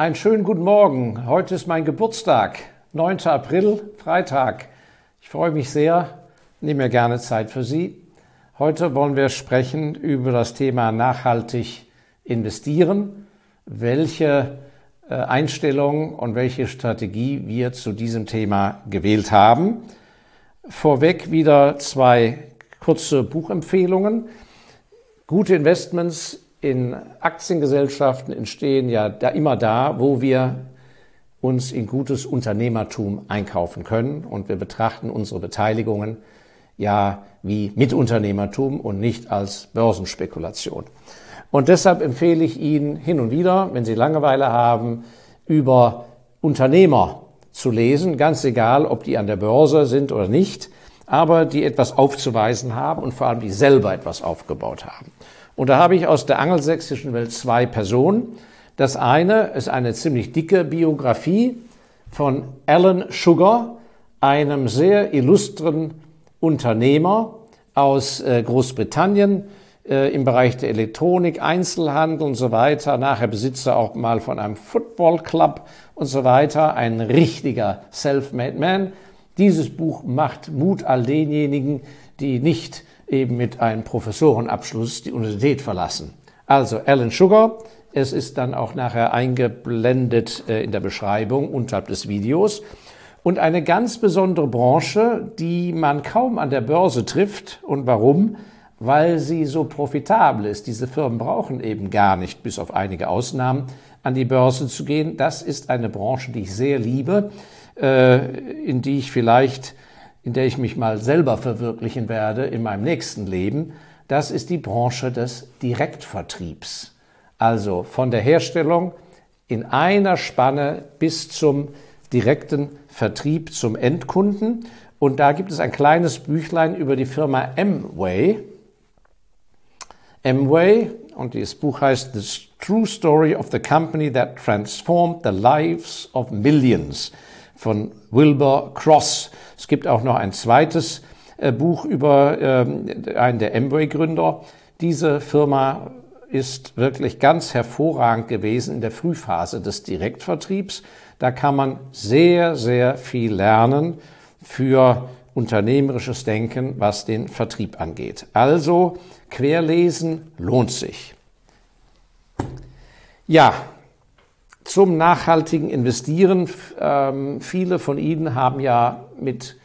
Einen schönen guten Morgen. Heute ist mein Geburtstag, 9. April, Freitag. Ich freue mich sehr, nehme mir gerne Zeit für Sie. Heute wollen wir sprechen über das Thema nachhaltig investieren, welche äh, Einstellung und welche Strategie wir zu diesem Thema gewählt haben. Vorweg wieder zwei kurze Buchempfehlungen. Gute Investments in Aktiengesellschaften entstehen ja da immer da, wo wir uns in gutes Unternehmertum einkaufen können und wir betrachten unsere Beteiligungen ja wie Mitunternehmertum und nicht als Börsenspekulation. Und deshalb empfehle ich Ihnen hin und wieder, wenn Sie Langeweile haben, über Unternehmer zu lesen, ganz egal, ob die an der Börse sind oder nicht, aber die etwas aufzuweisen haben und vor allem die selber etwas aufgebaut haben. Und da habe ich aus der angelsächsischen Welt zwei Personen. Das eine ist eine ziemlich dicke Biografie von Alan Sugar, einem sehr illustren Unternehmer aus äh, Großbritannien äh, im Bereich der Elektronik, Einzelhandel und so weiter. Nachher Besitzer auch mal von einem Football Club und so weiter. Ein richtiger Self-Made Man. Dieses Buch macht Mut all denjenigen, die nicht eben mit einem Professorenabschluss die Universität verlassen. Also Alan Sugar, es ist dann auch nachher eingeblendet äh, in der Beschreibung unterhalb des Videos. Und eine ganz besondere Branche, die man kaum an der Börse trifft. Und warum? Weil sie so profitabel ist. Diese Firmen brauchen eben gar nicht, bis auf einige Ausnahmen, an die Börse zu gehen. Das ist eine Branche, die ich sehr liebe, äh, in die ich vielleicht in der ich mich mal selber verwirklichen werde in meinem nächsten Leben, das ist die Branche des Direktvertriebs. Also von der Herstellung in einer Spanne bis zum direkten Vertrieb zum Endkunden. Und da gibt es ein kleines Büchlein über die Firma Amway. Amway, und dieses Buch heißt The True Story of the Company That Transformed the Lives of Millions von Wilbur Cross. Es gibt auch noch ein zweites äh, Buch über ähm, einen der Amway-Gründer. Diese Firma ist wirklich ganz hervorragend gewesen in der Frühphase des Direktvertriebs. Da kann man sehr, sehr viel lernen für unternehmerisches Denken, was den Vertrieb angeht. Also querlesen lohnt sich. Ja, zum nachhaltigen Investieren. Ähm, viele von Ihnen haben ja mit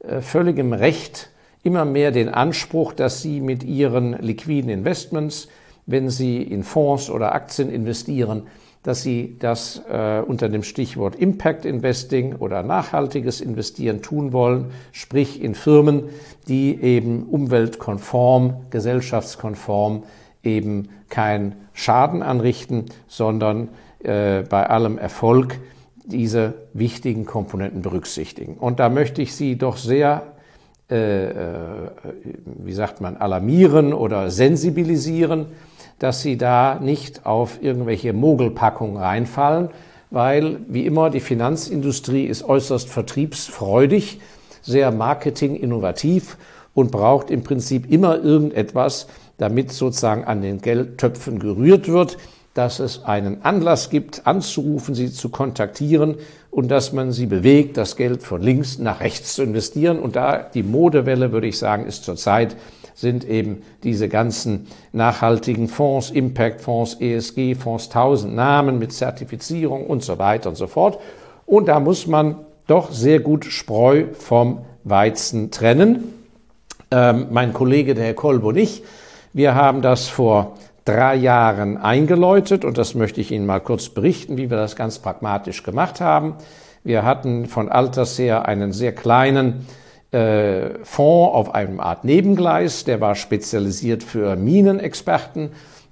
äh, völligem Recht immer mehr den Anspruch, dass Sie mit Ihren liquiden Investments, wenn Sie in Fonds oder Aktien investieren, dass Sie das äh, unter dem Stichwort Impact Investing oder nachhaltiges Investieren tun wollen, sprich in Firmen, die eben umweltkonform, gesellschaftskonform eben keinen Schaden anrichten, sondern äh, bei allem Erfolg diese wichtigen Komponenten berücksichtigen. Und da möchte ich Sie doch sehr, äh, äh, wie sagt man, alarmieren oder sensibilisieren, dass Sie da nicht auf irgendwelche Mogelpackungen reinfallen, weil, wie immer, die Finanzindustrie ist äußerst vertriebsfreudig, sehr marketinginnovativ und braucht im Prinzip immer irgendetwas, damit sozusagen an den Geldtöpfen gerührt wird dass es einen Anlass gibt, anzurufen, sie zu kontaktieren und dass man sie bewegt, das Geld von links nach rechts zu investieren. Und da die Modewelle, würde ich sagen, ist zurzeit, sind eben diese ganzen nachhaltigen Fonds, Impact-Fonds, ESG-Fonds, tausend Namen mit Zertifizierung und so weiter und so fort. Und da muss man doch sehr gut Spreu vom Weizen trennen. Ähm, mein Kollege, der Herr Kolb und ich, wir haben das vor drei Jahren eingeläutet und das möchte ich Ihnen mal kurz berichten, wie wir das ganz pragmatisch gemacht haben. Wir hatten von Alters her einen sehr kleinen äh, Fonds auf einem Art Nebengleis, der war spezialisiert für Minenexperten.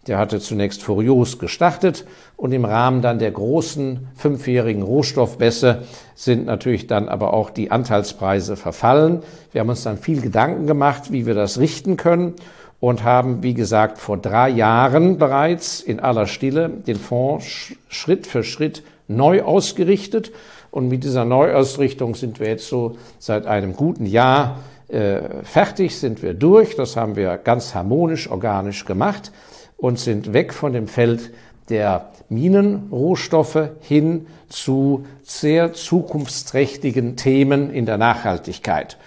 Der hatte zunächst furios gestartet und im Rahmen dann der großen fünfjährigen Rohstoffbässe sind natürlich dann aber auch die Anteilspreise verfallen. Wir haben uns dann viel Gedanken gemacht, wie wir das richten können und haben, wie gesagt, vor drei Jahren bereits in aller Stille den Fonds Schritt für Schritt neu ausgerichtet. Und mit dieser Neuausrichtung sind wir jetzt so seit einem guten Jahr äh, fertig, sind wir durch. Das haben wir ganz harmonisch, organisch gemacht und sind weg von dem Feld der Minenrohstoffe hin zu sehr zukunftsträchtigen Themen in der Nachhaltigkeit.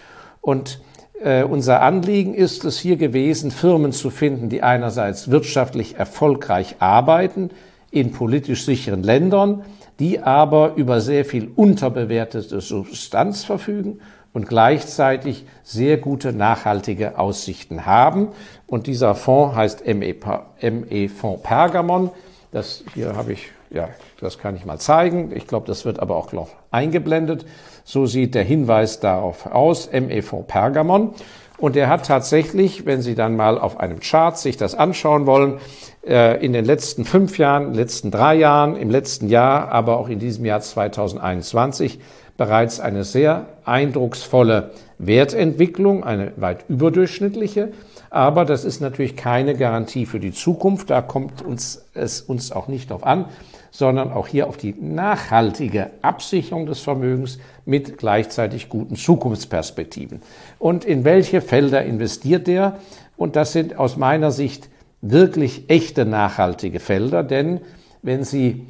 Und äh, unser Anliegen ist es hier gewesen, Firmen zu finden, die einerseits wirtschaftlich erfolgreich arbeiten in politisch sicheren Ländern, die aber über sehr viel unterbewertete Substanz verfügen und gleichzeitig sehr gute nachhaltige Aussichten haben. Und dieser Fonds heißt ME, ME Fonds Pergamon. Das hier habe ich, ja, das kann ich mal zeigen. Ich glaube, das wird aber auch noch eingeblendet. So sieht der Hinweis darauf aus, ME Fonds Pergamon. Und er hat tatsächlich, wenn Sie dann mal auf einem Chart sich das anschauen wollen, äh, in den letzten fünf Jahren, letzten drei Jahren, im letzten Jahr, aber auch in diesem Jahr 2021 bereits eine sehr eindrucksvolle Wertentwicklung, eine weit überdurchschnittliche. Aber das ist natürlich keine Garantie für die Zukunft. Da kommt uns, es uns auch nicht darauf an, sondern auch hier auf die nachhaltige Absicherung des Vermögens mit gleichzeitig guten Zukunftsperspektiven. Und in welche Felder investiert der? Und das sind aus meiner Sicht wirklich echte nachhaltige Felder, denn wenn Sie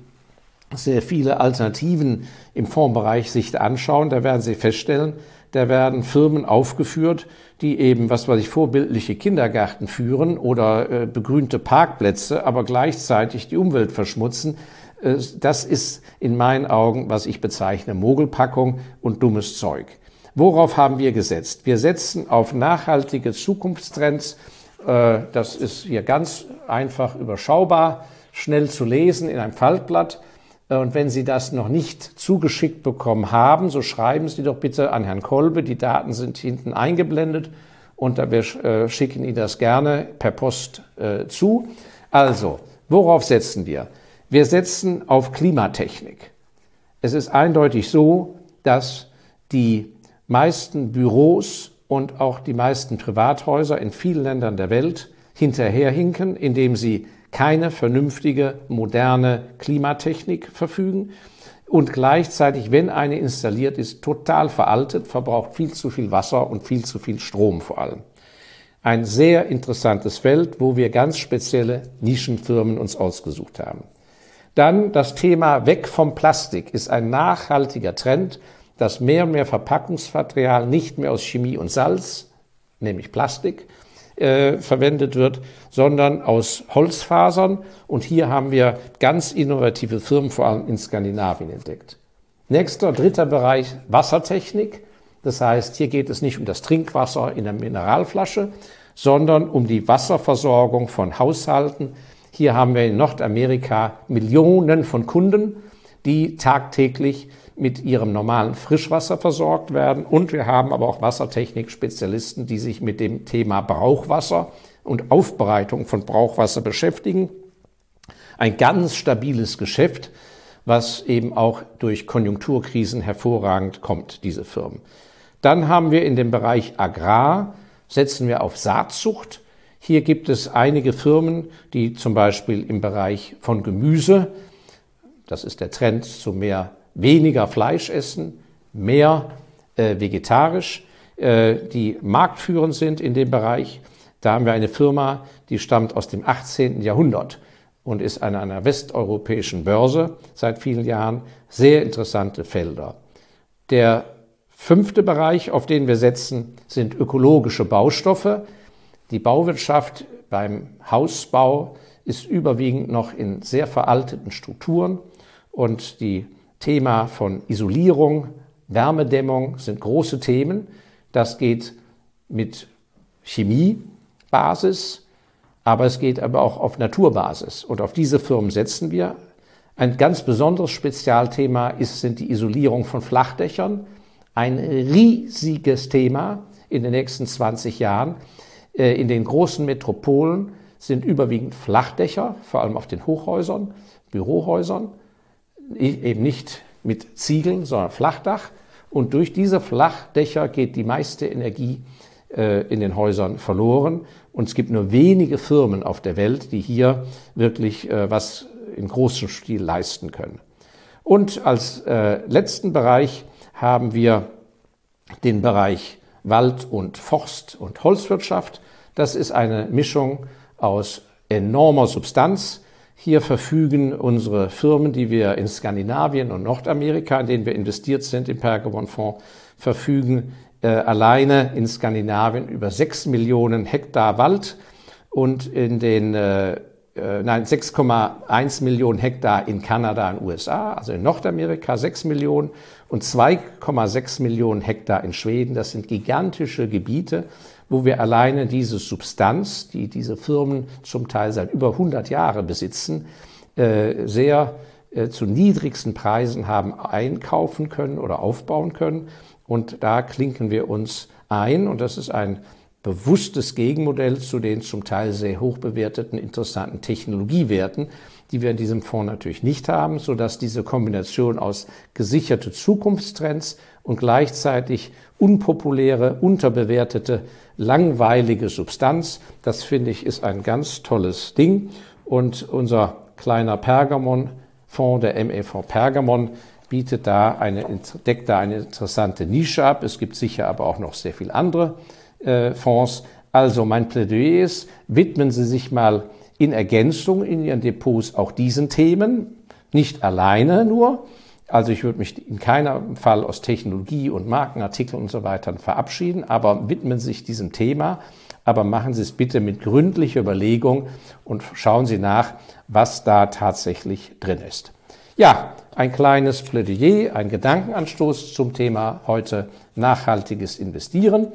sehr viele Alternativen im Fondsbereich sich anschauen, da werden Sie feststellen, da werden Firmen aufgeführt, die eben, was weiß ich, vorbildliche Kindergärten führen oder äh, begrünte Parkplätze, aber gleichzeitig die Umwelt verschmutzen. Äh, das ist in meinen Augen, was ich bezeichne, Mogelpackung und dummes Zeug. Worauf haben wir gesetzt? Wir setzen auf nachhaltige Zukunftstrends. Äh, das ist hier ganz einfach überschaubar, schnell zu lesen in einem Faltblatt. Äh, und wenn Sie das noch nicht zugeschickt bekommen haben, so schreiben Sie doch bitte an Herrn Kolbe. Die Daten sind hinten eingeblendet und wir schicken Ihnen das gerne per Post zu. Also, worauf setzen wir? Wir setzen auf Klimatechnik. Es ist eindeutig so, dass die meisten Büros und auch die meisten Privathäuser in vielen Ländern der Welt hinterherhinken, indem sie keine vernünftige, moderne Klimatechnik verfügen und gleichzeitig, wenn eine installiert ist, total veraltet, verbraucht viel zu viel Wasser und viel zu viel Strom vor allem. Ein sehr interessantes Feld, wo wir ganz spezielle Nischenfirmen uns ausgesucht haben. Dann das Thema weg vom Plastik ist ein nachhaltiger Trend, dass mehr und mehr Verpackungsmaterial nicht mehr aus Chemie und Salz, nämlich Plastik, äh, verwendet wird, sondern aus Holzfasern. Und hier haben wir ganz innovative Firmen, vor allem in Skandinavien, entdeckt. Nächster, dritter Bereich, Wassertechnik. Das heißt, hier geht es nicht um das Trinkwasser in der Mineralflasche, sondern um die Wasserversorgung von Haushalten. Hier haben wir in Nordamerika Millionen von Kunden, die tagtäglich mit ihrem normalen Frischwasser versorgt werden. Und wir haben aber auch Wassertechnik-Spezialisten, die sich mit dem Thema Brauchwasser und Aufbereitung von Brauchwasser beschäftigen. Ein ganz stabiles Geschäft, was eben auch durch Konjunkturkrisen hervorragend kommt, diese Firmen. Dann haben wir in dem Bereich Agrar, setzen wir auf Saatzucht. Hier gibt es einige Firmen, die zum Beispiel im Bereich von Gemüse, das ist der Trend zu mehr weniger Fleisch essen, mehr äh, vegetarisch, äh, die marktführend sind in dem Bereich. Da haben wir eine Firma, die stammt aus dem 18. Jahrhundert und ist an einer westeuropäischen Börse seit vielen Jahren. Sehr interessante Felder. Der fünfte Bereich, auf den wir setzen, sind ökologische Baustoffe. Die Bauwirtschaft beim Hausbau ist überwiegend noch in sehr veralteten Strukturen und die Thema von Isolierung, Wärmedämmung sind große Themen. Das geht mit Chemiebasis, aber es geht aber auch auf Naturbasis. Und auf diese Firmen setzen wir. Ein ganz besonderes Spezialthema ist, sind die Isolierung von Flachdächern. Ein riesiges Thema in den nächsten 20 Jahren. Äh, in den großen Metropolen sind überwiegend Flachdächer, vor allem auf den Hochhäusern, Bürohäusern eben nicht mit Ziegeln, sondern Flachdach. Und durch diese Flachdächer geht die meiste Energie äh, in den Häusern verloren. Und es gibt nur wenige Firmen auf der Welt, die hier wirklich äh, was in großem Stil leisten können. Und als letzten Bereich haben wir den Bereich Wald- und Forst- und Holzwirtschaft. Das ist eine Mischung aus enormer Substanz, Hier verfügen unsere Firmen, die wir in Skandinavien und Nordamerika, in denen wir investiert sind im Pergamon-Fonds, verfügen äh, alleine in Skandinavien über sechs Millionen Hektar Wald und in den äh, äh nein 6,1 Millionen Hektar in Kanada und USA, also in Nordamerika 6 Millionen und 2,6 Millionen Hektar in Schweden. Das sind gigantische Gebiete, wo wir alleine diese Substanz, die diese Firmen zum Teil seit über 100 Jahren besitzen, äh, sehr äh, zu niedrigsten Preisen haben einkaufen können oder aufbauen können. Und da klinken wir uns ein und das ist ein bewusstes Gegenmodell zu den zum Teil sehr hoch bewerteten, interessanten Technologiewerten, die wir in diesem Fonds natürlich nicht haben, so dass diese Kombination aus gesicherte Zukunftstrends und gleichzeitig unpopuläre, unterbewertete, langweilige Substanz, das finde ich ist ein ganz tolles Ding. Und unser kleiner Pergamon-Fonds, der ME-Fonds Pergamon, bietet da eine, deckt da eine interessante Nische ab. Es gibt sicher aber auch noch sehr viele andere Fonds. Also mein Plädoyer ist, widmen Sie sich mal in Ergänzung in Ihren Depots auch diesen Themen, nicht alleine nur. Also ich würde mich in keinem Fall aus Technologie und Markenartikeln und so weiter verabschieden, aber widmen Sie sich diesem Thema, aber machen Sie es bitte mit gründlicher Überlegung und schauen Sie nach, was da tatsächlich drin ist. Ja, ein kleines Plädoyer, ein Gedankenanstoß zum Thema heute nachhaltiges Investieren.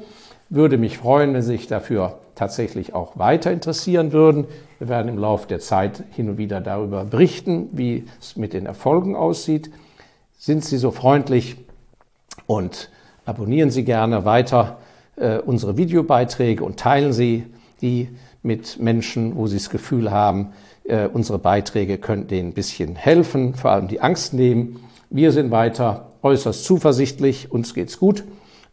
Würde mich freuen, wenn Sie sich dafür tatsächlich auch weiter interessieren würden. Wir werden im Laufe der Zeit hin und wieder darüber berichten, wie es mit den Erfolgen aussieht. Sind Sie so freundlich und abonnieren Sie gerne weiter äh, unsere Videobeiträge und teilen Sie die mit Menschen, wo Sie das Gefühl haben, äh, unsere Beiträge könnten denen ein bisschen helfen, vor allem die Angst nehmen. Wir sind weiter äußerst zuversichtlich, uns geht's gut.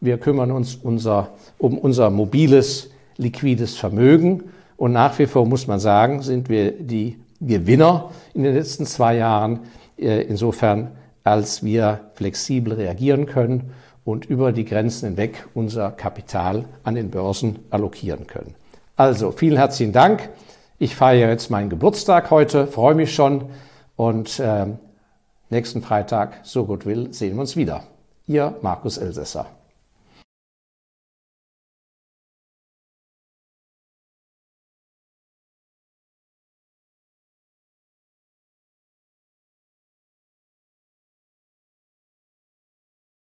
Wir kümmern uns unser, um unser mobiles, liquides Vermögen. Und nach wie vor muss man sagen, sind wir die Gewinner in den letzten zwei Jahren, äh, insofern als wir flexibel reagieren können und über die Grenzen hinweg unser Kapital an den Börsen allokieren können. Also vielen herzlichen Dank. Ich feiere jetzt meinen Geburtstag heute, freue mich schon und äh, nächsten Freitag, so gut will, sehen wir uns wieder. Ihr Markus Elsässer.